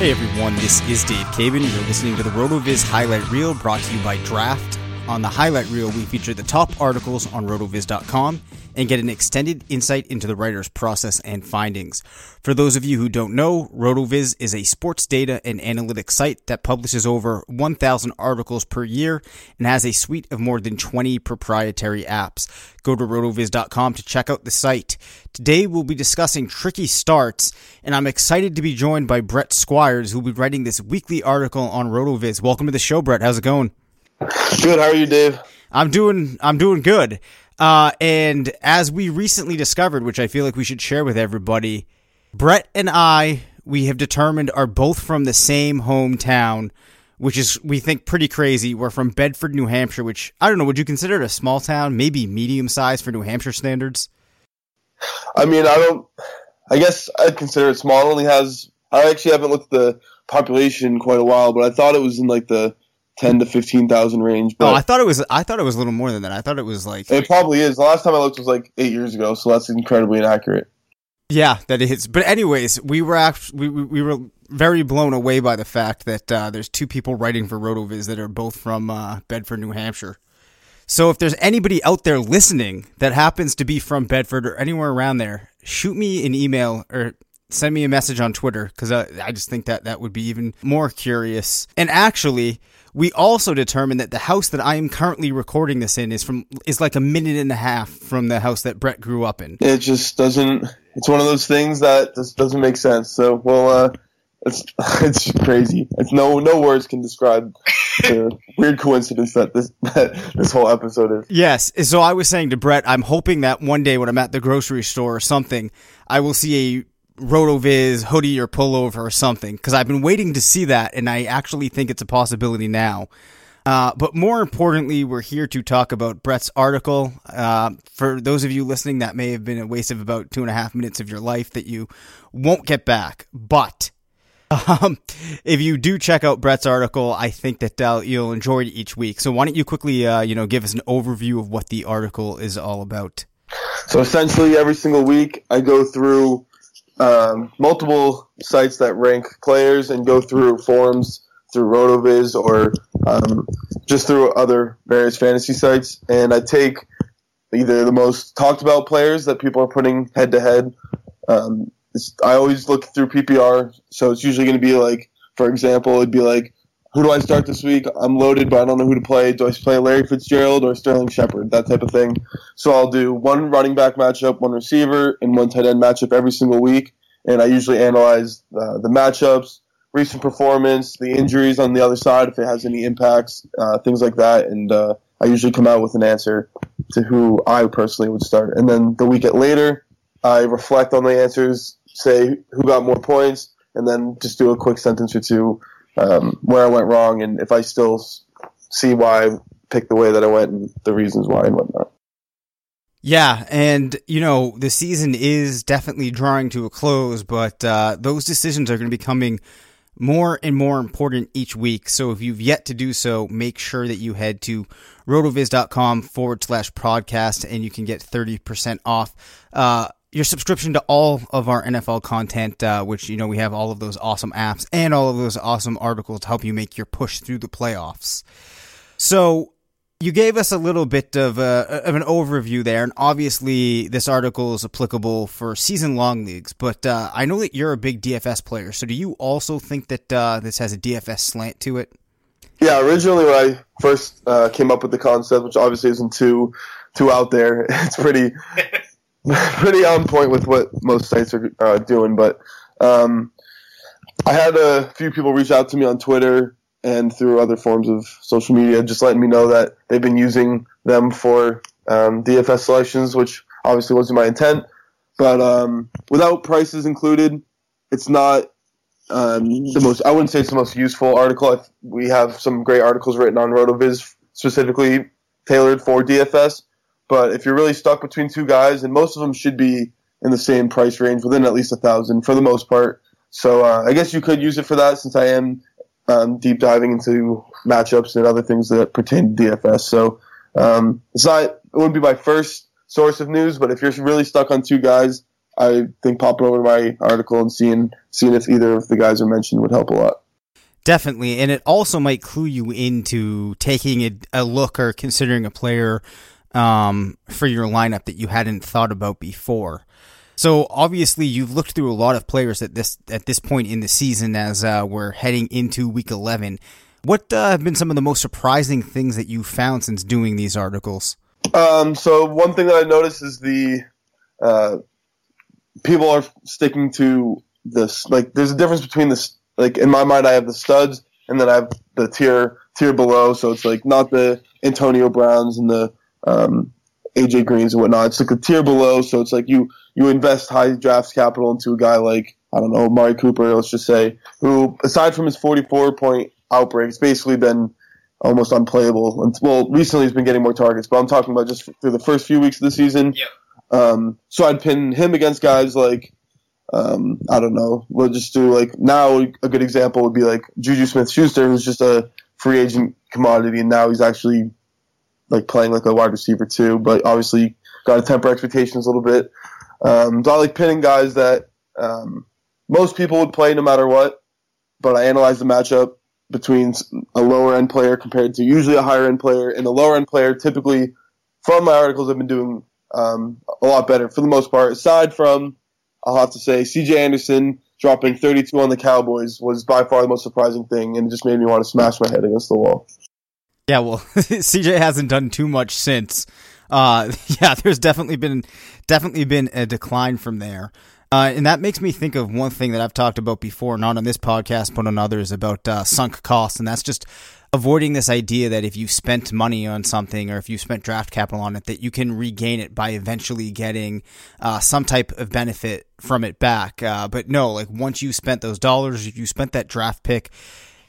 Hey everyone, this is Dave Caban. You're listening to the RotoViz Highlight Reel brought to you by Draft. On the Highlight Reel, we feature the top articles on rotoviz.com and get an extended insight into the writer's process and findings. For those of you who don't know, RotoViz is a sports data and analytics site that publishes over 1,000 articles per year and has a suite of more than 20 proprietary apps. Go to rotoviz.com to check out the site. Today we'll be discussing tricky starts, and I'm excited to be joined by Brett Squires, who will be writing this weekly article on RotoViz. Welcome to the show, Brett. How's it going? Good. How are you, Dave? I'm doing I'm doing good. Uh, and as we recently discovered, which I feel like we should share with everybody, Brett and I we have determined are both from the same hometown, which is we think pretty crazy. We're from Bedford, New Hampshire, which I don't know. Would you consider it a small town? Maybe medium size for New Hampshire standards. I mean, I don't. I guess I'd consider it small. It only has. I actually haven't looked at the population in quite a while, but I thought it was in like the ten to fifteen thousand range. But oh, I thought it was. I thought it was a little more than that. I thought it was like. It probably is. The last time I looked was like eight years ago, so that's incredibly inaccurate. Yeah, that is. But anyways, we were actually we, we were very blown away by the fact that uh, there's two people writing for Rotoviz that are both from uh, Bedford, New Hampshire. So if there's anybody out there listening that happens to be from Bedford or anywhere around there, shoot me an email or send me a message on Twitter because I, I just think that that would be even more curious. And actually, we also determined that the house that I am currently recording this in is from is like a minute and a half from the house that Brett grew up in. It just doesn't. It's one of those things that just doesn't make sense. So, well, uh, it's it's crazy. It's no no words can describe the weird coincidence that this that this whole episode is. Yes. So I was saying to Brett, I'm hoping that one day when I'm at the grocery store or something, I will see a Rotoviz hoodie or pullover or something because I've been waiting to see that, and I actually think it's a possibility now. Uh, but more importantly, we're here to talk about Brett's article. Uh, for those of you listening, that may have been a waste of about two and a half minutes of your life that you won't get back. But um, if you do check out Brett's article, I think that uh, you'll enjoy it each week. So why don't you quickly, uh, you know, give us an overview of what the article is all about? So essentially, every single week, I go through um, multiple sites that rank players and go through forums through Rotoviz or um, just through other various fantasy sites. And I take either the most talked about players that people are putting head to head. I always look through PPR, so it's usually going to be like, for example, it'd be like, who do I start this week? I'm loaded, but I don't know who to play. Do I play Larry Fitzgerald or Sterling Shepard? That type of thing. So I'll do one running back matchup, one receiver, and one tight end matchup every single week. And I usually analyze uh, the matchups, recent performance, the injuries on the other side, if it has any impacts, uh, things like that. And uh, I usually come out with an answer to who I personally would start. And then the week at later, I reflect on the answers, say who got more points, and then just do a quick sentence or two um, where I went wrong and if I still see why I picked the way that I went and the reasons why and whatnot. Yeah, and you know the season is definitely drawing to a close, but uh, those decisions are going to be coming more and more important each week. So if you've yet to do so, make sure that you head to rotoviz.com forward slash podcast and you can get 30% off. Uh, your subscription to all of our NFL content, uh, which you know we have all of those awesome apps and all of those awesome articles to help you make your push through the playoffs. So you gave us a little bit of a, of an overview there, and obviously this article is applicable for season long leagues. But uh, I know that you're a big DFS player, so do you also think that uh, this has a DFS slant to it? Yeah, originally when I first uh, came up with the concept, which obviously isn't too too out there, it's pretty pretty on point with what most sites are uh, doing. But um, I had a few people reach out to me on Twitter and through other forms of social media, just letting me know that they've been using them for um, DFS selections, which obviously wasn't my intent. But um, without prices included, it's not um, the most. I wouldn't say it's the most useful article. We have some great articles written on Rotoviz specifically tailored for DFS. But if you're really stuck between two guys, and most of them should be in the same price range, within at least a thousand for the most part. So uh, I guess you could use it for that, since I am um, deep diving into matchups and other things that pertain to DFS. So um, it's not it wouldn't be my first source of news, but if you're really stuck on two guys, I think popping over to my article and seeing seeing if either of the guys are mentioned would help a lot. Definitely, and it also might clue you into taking a, a look or considering a player um, for your lineup that you hadn't thought about before. So obviously you've looked through a lot of players at this at this point in the season as uh, we're heading into week 11. What uh, have been some of the most surprising things that you found since doing these articles? Um, so one thing that I noticed is the uh, people are sticking to this. Like, there's a difference between this. Like in my mind, I have the studs, and then I have the tier tier below. So it's like not the Antonio Browns and the um, AJ Greens and whatnot. It's like a tier below, so it's like you you invest high draft capital into a guy like I don't know Amari Cooper, let's just say, who aside from his 44 point outbreak, it's basically been almost unplayable. And, well, recently he's been getting more targets, but I'm talking about just through the first few weeks of the season. Yep. Um, so I'd pin him against guys like um, I don't know. We'll just do like now a good example would be like Juju Smith Schuster, who's just a free agent commodity, and now he's actually like playing like a wide receiver too, but obviously got to temper expectations a little bit. Um, so I like pinning guys that um, most people would play no matter what, but I analyze the matchup between a lower end player compared to usually a higher end player, and the lower end player typically, from my articles, I've been doing um, a lot better for the most part. Aside from, I'll have to say, C.J. Anderson dropping 32 on the Cowboys was by far the most surprising thing, and it just made me want to smash my head against the wall. Yeah, well, CJ hasn't done too much since. Uh, yeah, there's definitely been definitely been a decline from there. Uh, and that makes me think of one thing that I've talked about before, not on this podcast, but on others, about uh, sunk costs. And that's just avoiding this idea that if you spent money on something or if you spent draft capital on it, that you can regain it by eventually getting uh, some type of benefit from it back. Uh, but no, like once you spent those dollars, if you spent that draft pick,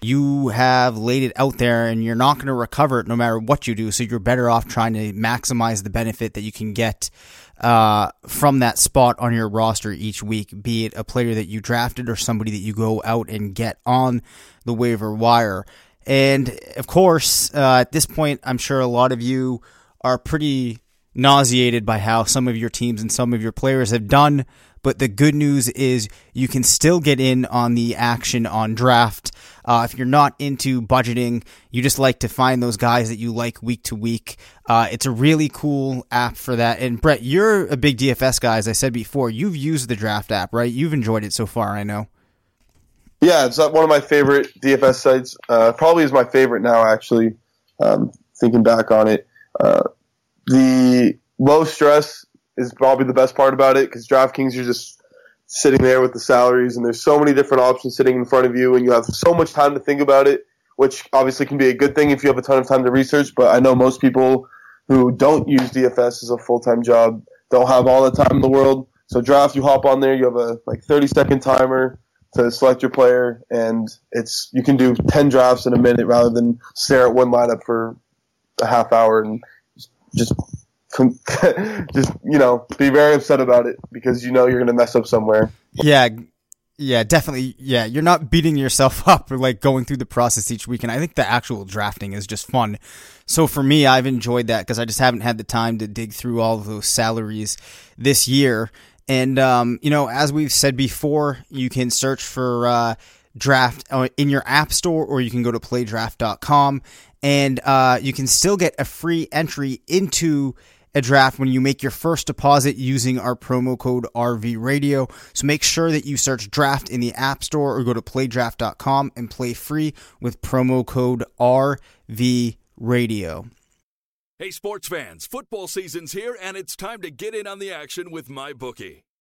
you have laid it out there and you're not going to recover it no matter what you do. So you're better off trying to maximize the benefit that you can get uh, from that spot on your roster each week, be it a player that you drafted or somebody that you go out and get on the waiver wire. And of course, uh, at this point, I'm sure a lot of you are pretty nauseated by how some of your teams and some of your players have done. But the good news is you can still get in on the action on draft. Uh, if you're not into budgeting, you just like to find those guys that you like week to week. Uh, it's a really cool app for that. And Brett, you're a big DFS guy, as I said before. You've used the draft app, right? You've enjoyed it so far, I know. Yeah, it's one of my favorite DFS sites. Uh, probably is my favorite now, actually. Um, thinking back on it, uh, the low stress is probably the best part about it because DraftKings you're just sitting there with the salaries and there's so many different options sitting in front of you and you have so much time to think about it, which obviously can be a good thing if you have a ton of time to research. But I know most people who don't use DFS as a full time job don't have all the time in the world. So draft, you hop on there, you have a like 30 second timer to select your player, and it's you can do 10 drafts in a minute rather than stare at one lineup for a half hour and just just you know be very upset about it because you know you're going to mess up somewhere. Yeah, yeah, definitely. Yeah, you're not beating yourself up or like going through the process each week. And I think the actual drafting is just fun. So for me, I've enjoyed that because I just haven't had the time to dig through all of those salaries this year. And um, you know, as we've said before, you can search for uh, draft uh, in your app store, or you can go to playdraft.com, and uh, you can still get a free entry into a draft when you make your first deposit using our promo code RV Radio. So make sure that you search draft in the App Store or go to playdraft.com and play free with promo code RV Radio. Hey, sports fans, football season's here, and it's time to get in on the action with MyBookie.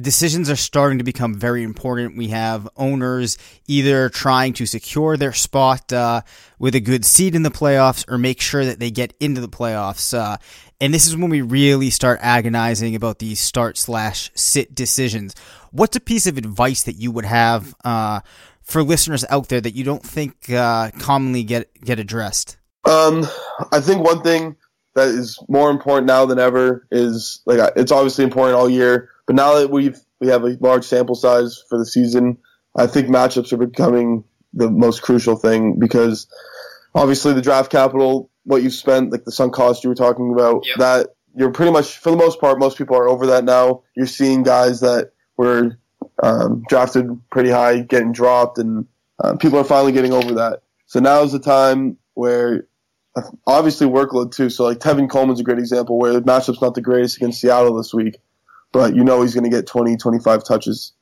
decisions are starting to become very important. We have owners either trying to secure their spot uh, with a good seed in the playoffs or make sure that they get into the playoffs. Uh, and this is when we really start agonizing about these start slash sit decisions. What's a piece of advice that you would have uh, for listeners out there that you don't think uh, commonly get get addressed? Um, I think one thing that is more important now than ever is like it's obviously important all year, but now that we've we have a large sample size for the season, I think matchups are becoming the most crucial thing because obviously the draft capital, what you spent, like the sunk cost you were talking about, yep. that you're pretty much for the most part, most people are over that now. You're seeing guys that were um, drafted pretty high getting dropped, and uh, people are finally getting over that. So now is the time where obviously workload too. So like Tevin Coleman's a great example where the matchup's not the greatest against Seattle this week, but you know he's going to get 20, 25 touches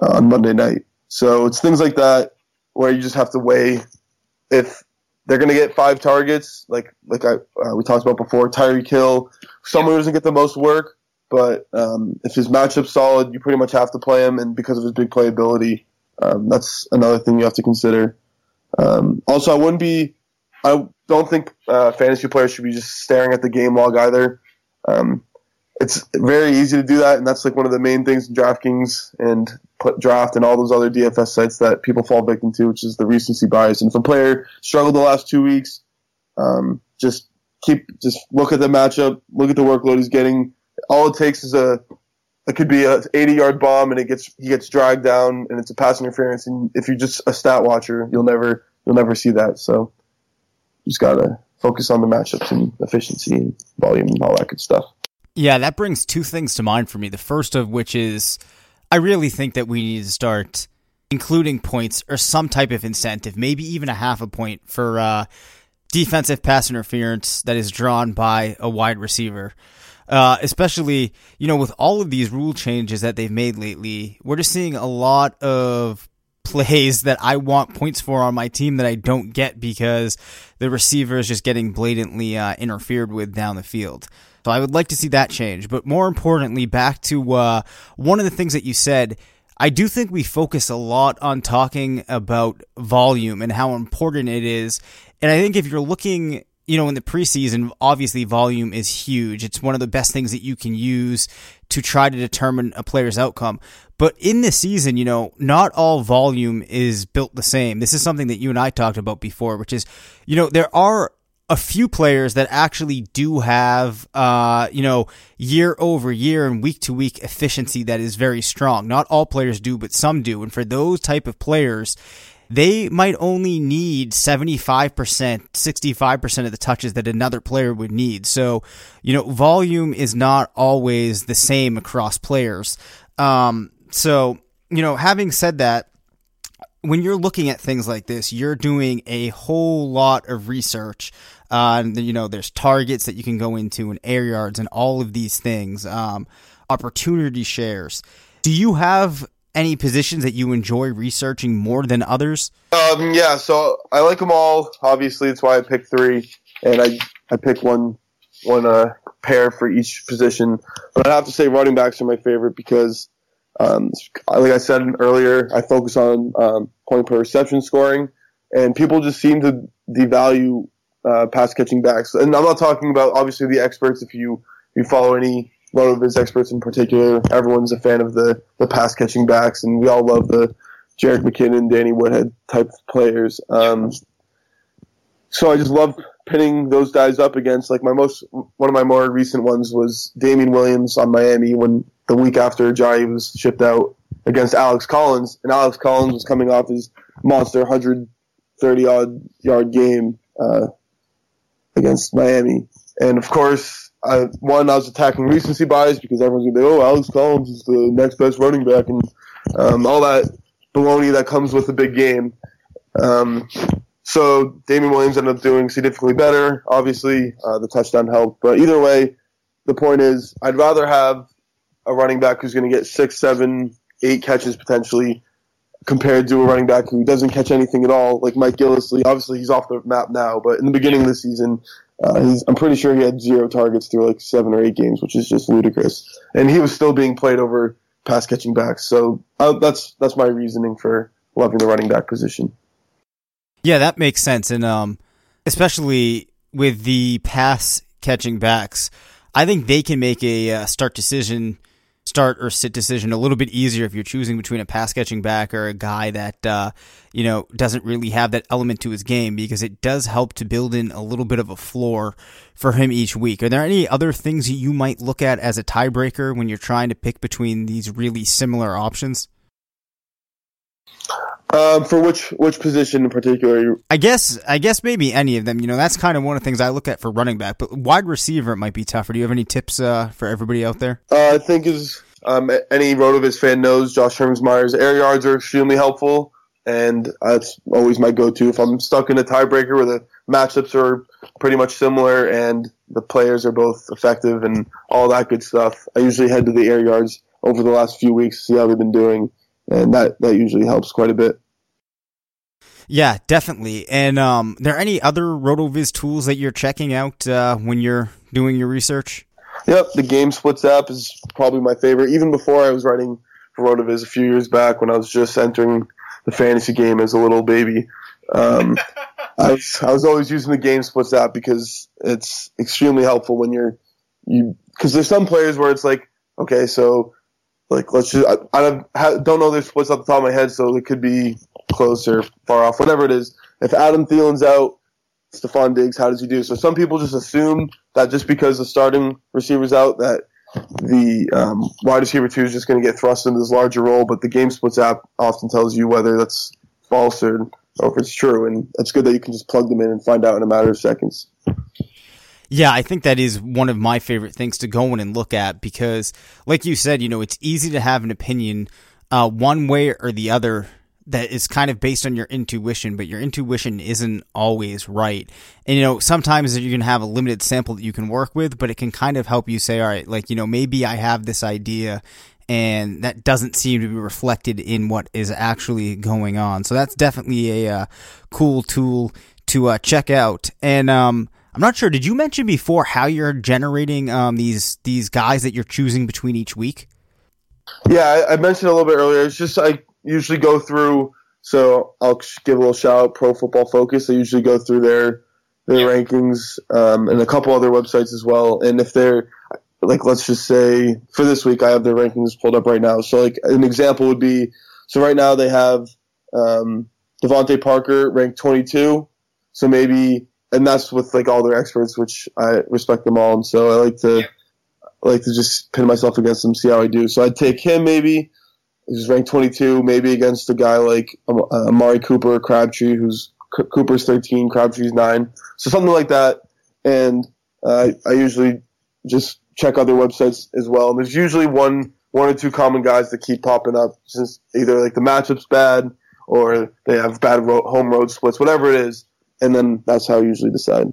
uh, on Monday night. So it's things like that where you just have to weigh if they're going to get five targets, like like I uh, we talked about before. Tyreek Hill, someone who doesn't get the most work, but um, if his matchup's solid, you pretty much have to play him, and because of his big playability, um, that's another thing you have to consider. Um, also, I wouldn't be I don't think uh, fantasy players should be just staring at the game log either. Um, it's very easy to do that, and that's like one of the main things in DraftKings and Draft and all those other DFS sites that people fall victim to, which is the recency bias. And if a player struggled the last two weeks, um, just keep just look at the matchup, look at the workload he's getting. All it takes is a it could be a 80 yard bomb, and it gets he gets dragged down, and it's a pass interference. And if you're just a stat watcher, you'll never you'll never see that. So you just gotta focus on the matchups and efficiency and volume and all that good stuff. Yeah, that brings two things to mind for me. The first of which is I really think that we need to start including points or some type of incentive, maybe even a half a point for uh, defensive pass interference that is drawn by a wide receiver. Uh, especially, you know, with all of these rule changes that they've made lately, we're just seeing a lot of plays that I want points for on my team that I don't get because the receiver is just getting blatantly uh, interfered with down the field. So I would like to see that change. But more importantly, back to uh, one of the things that you said. I do think we focus a lot on talking about volume and how important it is. And I think if you're looking you know, in the preseason, obviously volume is huge. It's one of the best things that you can use to try to determine a player's outcome. But in this season, you know, not all volume is built the same. This is something that you and I talked about before, which is, you know, there are a few players that actually do have, uh, you know, year over year and week to week efficiency that is very strong. Not all players do, but some do. And for those type of players, they might only need 75%, 65% of the touches that another player would need. So, you know, volume is not always the same across players. Um, so, you know, having said that, when you're looking at things like this, you're doing a whole lot of research. Uh, and, you know, there's targets that you can go into and air yards and all of these things, um, opportunity shares. Do you have any positions that you enjoy researching more than others? Um, yeah, so I like them all. Obviously, that's why I picked three, and I I pick one one uh, pair for each position. But I have to say, running backs are my favorite because, um, like I said earlier, I focus on um, point per reception scoring, and people just seem to devalue uh, pass catching backs. And I'm not talking about obviously the experts. If you if you follow any one of his experts in particular. Everyone's a fan of the the pass catching backs, and we all love the Jerick McKinnon, Danny Woodhead type players. Um, so I just love pinning those guys up against like my most one of my more recent ones was Damien Williams on Miami when the week after Ajayi was shipped out against Alex Collins, and Alex Collins was coming off his monster 130 odd yard game uh, against Miami, and of course I, one, I was attacking recency bias because everyone's gonna be, oh, Alex Collins is the next best running back, and um, all that baloney that comes with a big game. Um, so Damien Williams ended up doing significantly better. Obviously, uh, the touchdown helped, but either way, the point is, I'd rather have a running back who's going to get six, seven, eight catches potentially, compared to a running back who doesn't catch anything at all, like Mike Gillislee. Obviously, he's off the map now, but in the beginning of the season, uh, I'm pretty sure he had zero targets through like seven or eight games, which is just ludicrous. And he was still being played over pass catching backs. So uh, that's that's my reasoning for loving the running back position. Yeah, that makes sense, and um, especially with the pass catching backs, I think they can make a uh, start decision start or sit decision a little bit easier if you're choosing between a pass catching back or a guy that uh, you know doesn't really have that element to his game because it does help to build in a little bit of a floor for him each week. Are there any other things you might look at as a tiebreaker when you're trying to pick between these really similar options? Um, for which which position in particular? I guess I guess maybe any of them. You know, that's kind of one of the things I look at for running back. But wide receiver it might be tougher. Do you have any tips uh, for everybody out there? Uh, I think is um, any Rotoviz fan knows Josh Hermsmeyer's air yards are extremely helpful, and that's always my go-to if I'm stuck in a tiebreaker where the matchups are pretty much similar and the players are both effective and all that good stuff. I usually head to the air yards over the last few weeks, to see how they've been doing, and that that usually helps quite a bit. Yeah, definitely. And um, there any other RotoViz tools that you're checking out uh, when you're doing your research? Yep, the Game Splits app is probably my favorite. Even before I was writing for RotoViz a few years back, when I was just entering the fantasy game as a little baby, um, I, was, I was always using the Game Splits app because it's extremely helpful when you're you because there's some players where it's like, okay, so like let's just I, I don't know their splits off the top of my head, so it could be close or far off, whatever it is. If Adam Thielen's out, Stefon Diggs, how does he do? So some people just assume that just because the starting receiver's out, that the um, wide receiver two is just going to get thrust into this larger role. But the game splits app often tells you whether that's false or, or if it's true, and it's good that you can just plug them in and find out in a matter of seconds. Yeah, I think that is one of my favorite things to go in and look at because, like you said, you know, it's easy to have an opinion uh, one way or the other that is kind of based on your intuition, but your intuition isn't always right. And you know, sometimes you can have a limited sample that you can work with, but it can kind of help you say, all right, like, you know, maybe I have this idea and that doesn't seem to be reflected in what is actually going on. So that's definitely a uh, cool tool to uh, check out. And um, I'm not sure. Did you mention before how you're generating um, these these guys that you're choosing between each week? Yeah, I, I mentioned a little bit earlier. It's just I usually go through. So I'll give a little shout out. Pro Football Focus. I usually go through their their rankings um, and a couple other websites as well. And if they're like, let's just say for this week, I have their rankings pulled up right now. So like an example would be, so right now they have um, DeVante Parker ranked 22. So maybe, and that's with like all their experts, which I respect them all. And so I like to, I like to just pin myself against them, see how I do. So I'd take him maybe. He's ranked 22, maybe against a guy like uh, Amari Cooper or Crabtree, who's Cooper's 13, Crabtree's 9. So something like that. And uh, I usually just check other websites as well. And there's usually one one or two common guys that keep popping up, since either like the matchup's bad or they have bad home road splits, whatever it is. And then that's how I usually decide.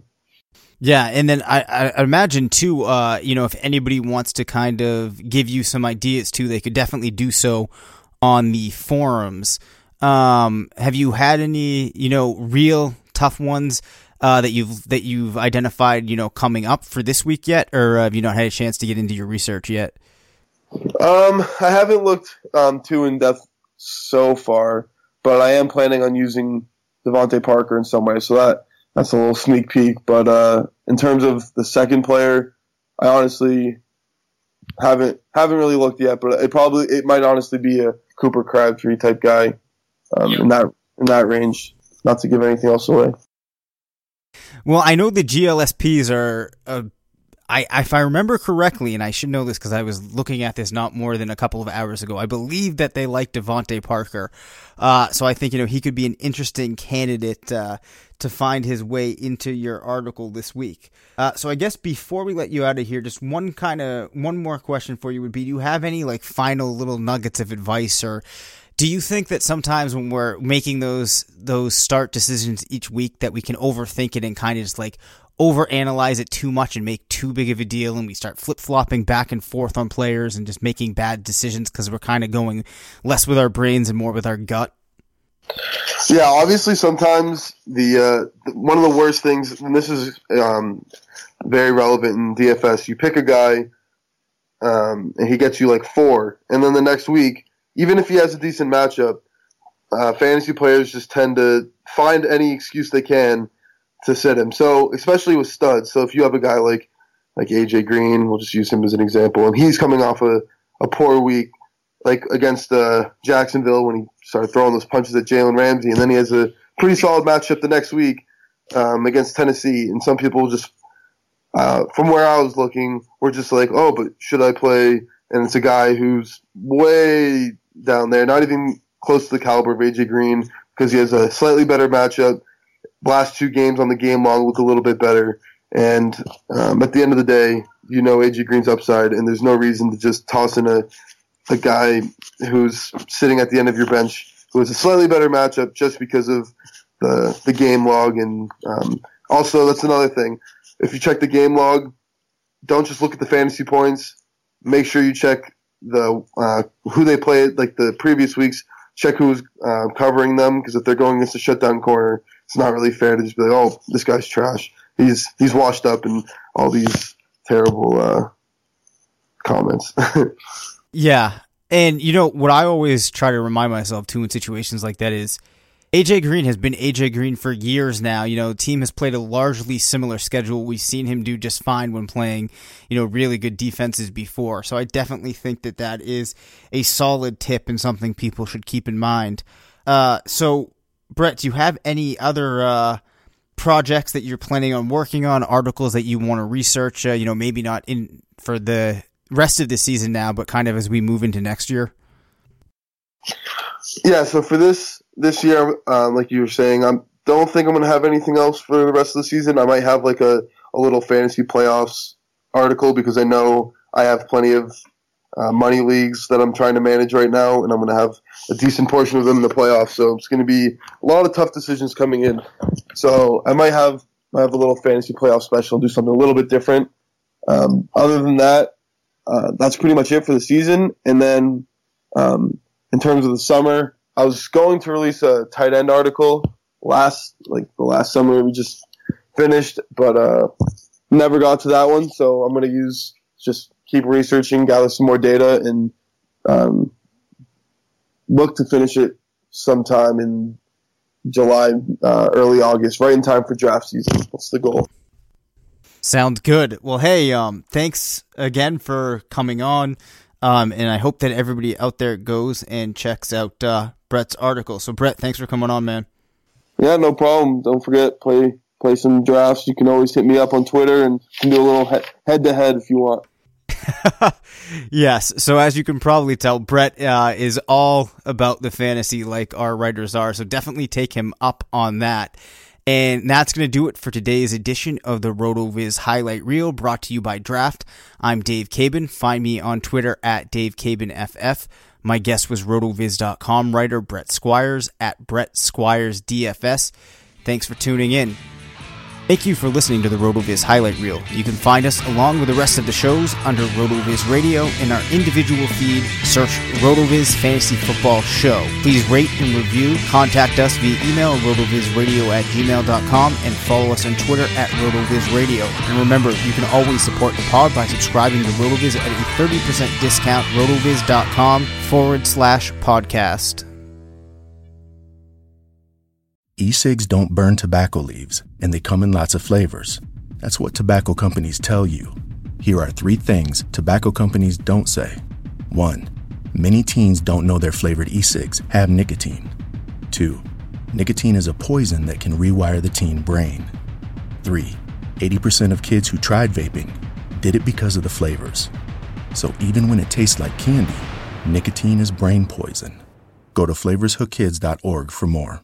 Yeah, and then I, I imagine too, uh, you know, if anybody wants to kind of give you some ideas too, they could definitely do so on the forums. Um, have you had any, you know, real tough ones uh, that you've that you've identified, you know, coming up for this week yet, or have you not had a chance to get into your research yet? Um, I haven't looked um, too in depth so far, but I am planning on using DeVante Parker in some way, so that that's a little sneak peek. But uh, in terms of the second player, I honestly haven't haven't really looked yet, but it probably it might honestly be a Cooper Crabtree type guy um, in that in that range. Not to give anything else away. Well, I know the GLSPs are. Uh, I, if I remember correctly, and I should know this because I was looking at this not more than a couple of hours ago. I believe that they like DeVante Parker, uh, so I think you know he could be an interesting candidate uh, to find his way into your article this week. Uh, so I guess before we let you out of here, just one kind of one more question for you would be: Do you have any like final little nuggets of advice or do you think that sometimes when we're making those those start decisions each week that we can overthink it and kind of just like overanalyze it too much and make too big of a deal and we start flip-flopping back and forth on players and just making bad decisions because we're kind of going less with our brains and more with our gut. Yeah obviously sometimes the uh, one of the worst things and this is um, very relevant in dfs you pick a guy um, and he gets you like four and then the next week even if he has a decent matchup, uh, fantasy players just tend to find any excuse they can to sit him. So especially with studs. So if you have a guy like like AJ Green, we'll just use him as an example, and he's coming off a, a poor week, like against uh, Jacksonville when he started throwing those punches at Jalen Ramsey, and then he has a pretty solid matchup the next week um, against Tennessee. And some people just, uh, from where I was looking, were just like, oh, but should I play? And it's a guy who's way down there, not even close to the caliber of AJ Green because he has a slightly better matchup. Last two games on the game log look a little bit better. And um, at the end of the day, you know AJ Green's upside, and there's no reason to just toss in a, a guy who's sitting at the end of your bench who has a slightly better matchup just because of the, the game log. And um, also, that's another thing. If you check the game log, don't just look at the fantasy points. Make sure you check the uh, who they played like the previous weeks. Check who's uh, covering them because if they're going against a shutdown corner, it's not really fair to just be like, oh, this guy's trash. He's he's washed up and all these terrible uh, comments. yeah, and you know what I always try to remind myself too in situations like that is AJ Green has been AJ Green for years now. You know, team has played a largely similar schedule. We've seen him do just fine when playing, you know, really good defenses before. So I definitely think that that is a solid tip and something people should keep in mind. Uh, so, Brett, do you have any other uh, projects that you're planning on working on, articles that you want to research? Uh, you know, maybe not in for the rest of the season now, but kind of as we move into next year. Yeah. So for this this year, um, like you were saying, I don't think I'm going to have anything else for the rest of the season. I might have like a, a little fantasy playoffs article because I know I have plenty of uh, money leagues that I'm trying to manage right now, and I'm going to have a decent portion of them in the playoffs. So it's going to be a lot of tough decisions coming in. So I might have I have a little fantasy playoff special, do something a little bit different. Um, other than that, uh, that's pretty much it for the season. And then um, in terms of the summer, I was going to release a tight end article last like the last summer we just finished, but uh, never got to that one. So I'm going to use just keep researching, gather some more data, and um, look to finish it sometime in July, uh, early August, right in time for draft season. That's the goal. Sounds good. Well, hey, um, thanks again for coming on. Um, and I hope that everybody out there goes and checks out uh, Brett's article. So, Brett, thanks for coming on, man. Yeah, no problem. Don't forget play play some drafts. You can always hit me up on Twitter and can do a little head to head if you want. yes. So as you can probably tell, Brett uh, is all about the fantasy like our writers are. So definitely take him up on that. And that's going to do it for today's edition of the RotoViz Highlight Reel brought to you by Draft. I'm Dave Caban. Find me on Twitter at DaveCabanFF. My guest was rotoviz.com writer Brett Squires at Brett Squires DFS. Thanks for tuning in. Thank you for listening to the RotoViz Highlight Reel. You can find us along with the rest of the shows under RotoViz Radio in our individual feed. Search RotoViz Fantasy Football Show. Please rate and review. Contact us via email rotovizradio at gmail.com and follow us on Twitter at RotoViz Radio. And remember, you can always support the pod by subscribing to RotoViz at a 30% discount, rotoviz.com forward slash podcast. E-cigs don't burn tobacco leaves, and they come in lots of flavors. That's what tobacco companies tell you. Here are three things tobacco companies don't say. 1. Many teens don't know their flavored e-cigs have nicotine. 2. Nicotine is a poison that can rewire the teen brain. 3. 80% of kids who tried vaping did it because of the flavors. So even when it tastes like candy, nicotine is brain poison. Go to flavorshookkids.org for more.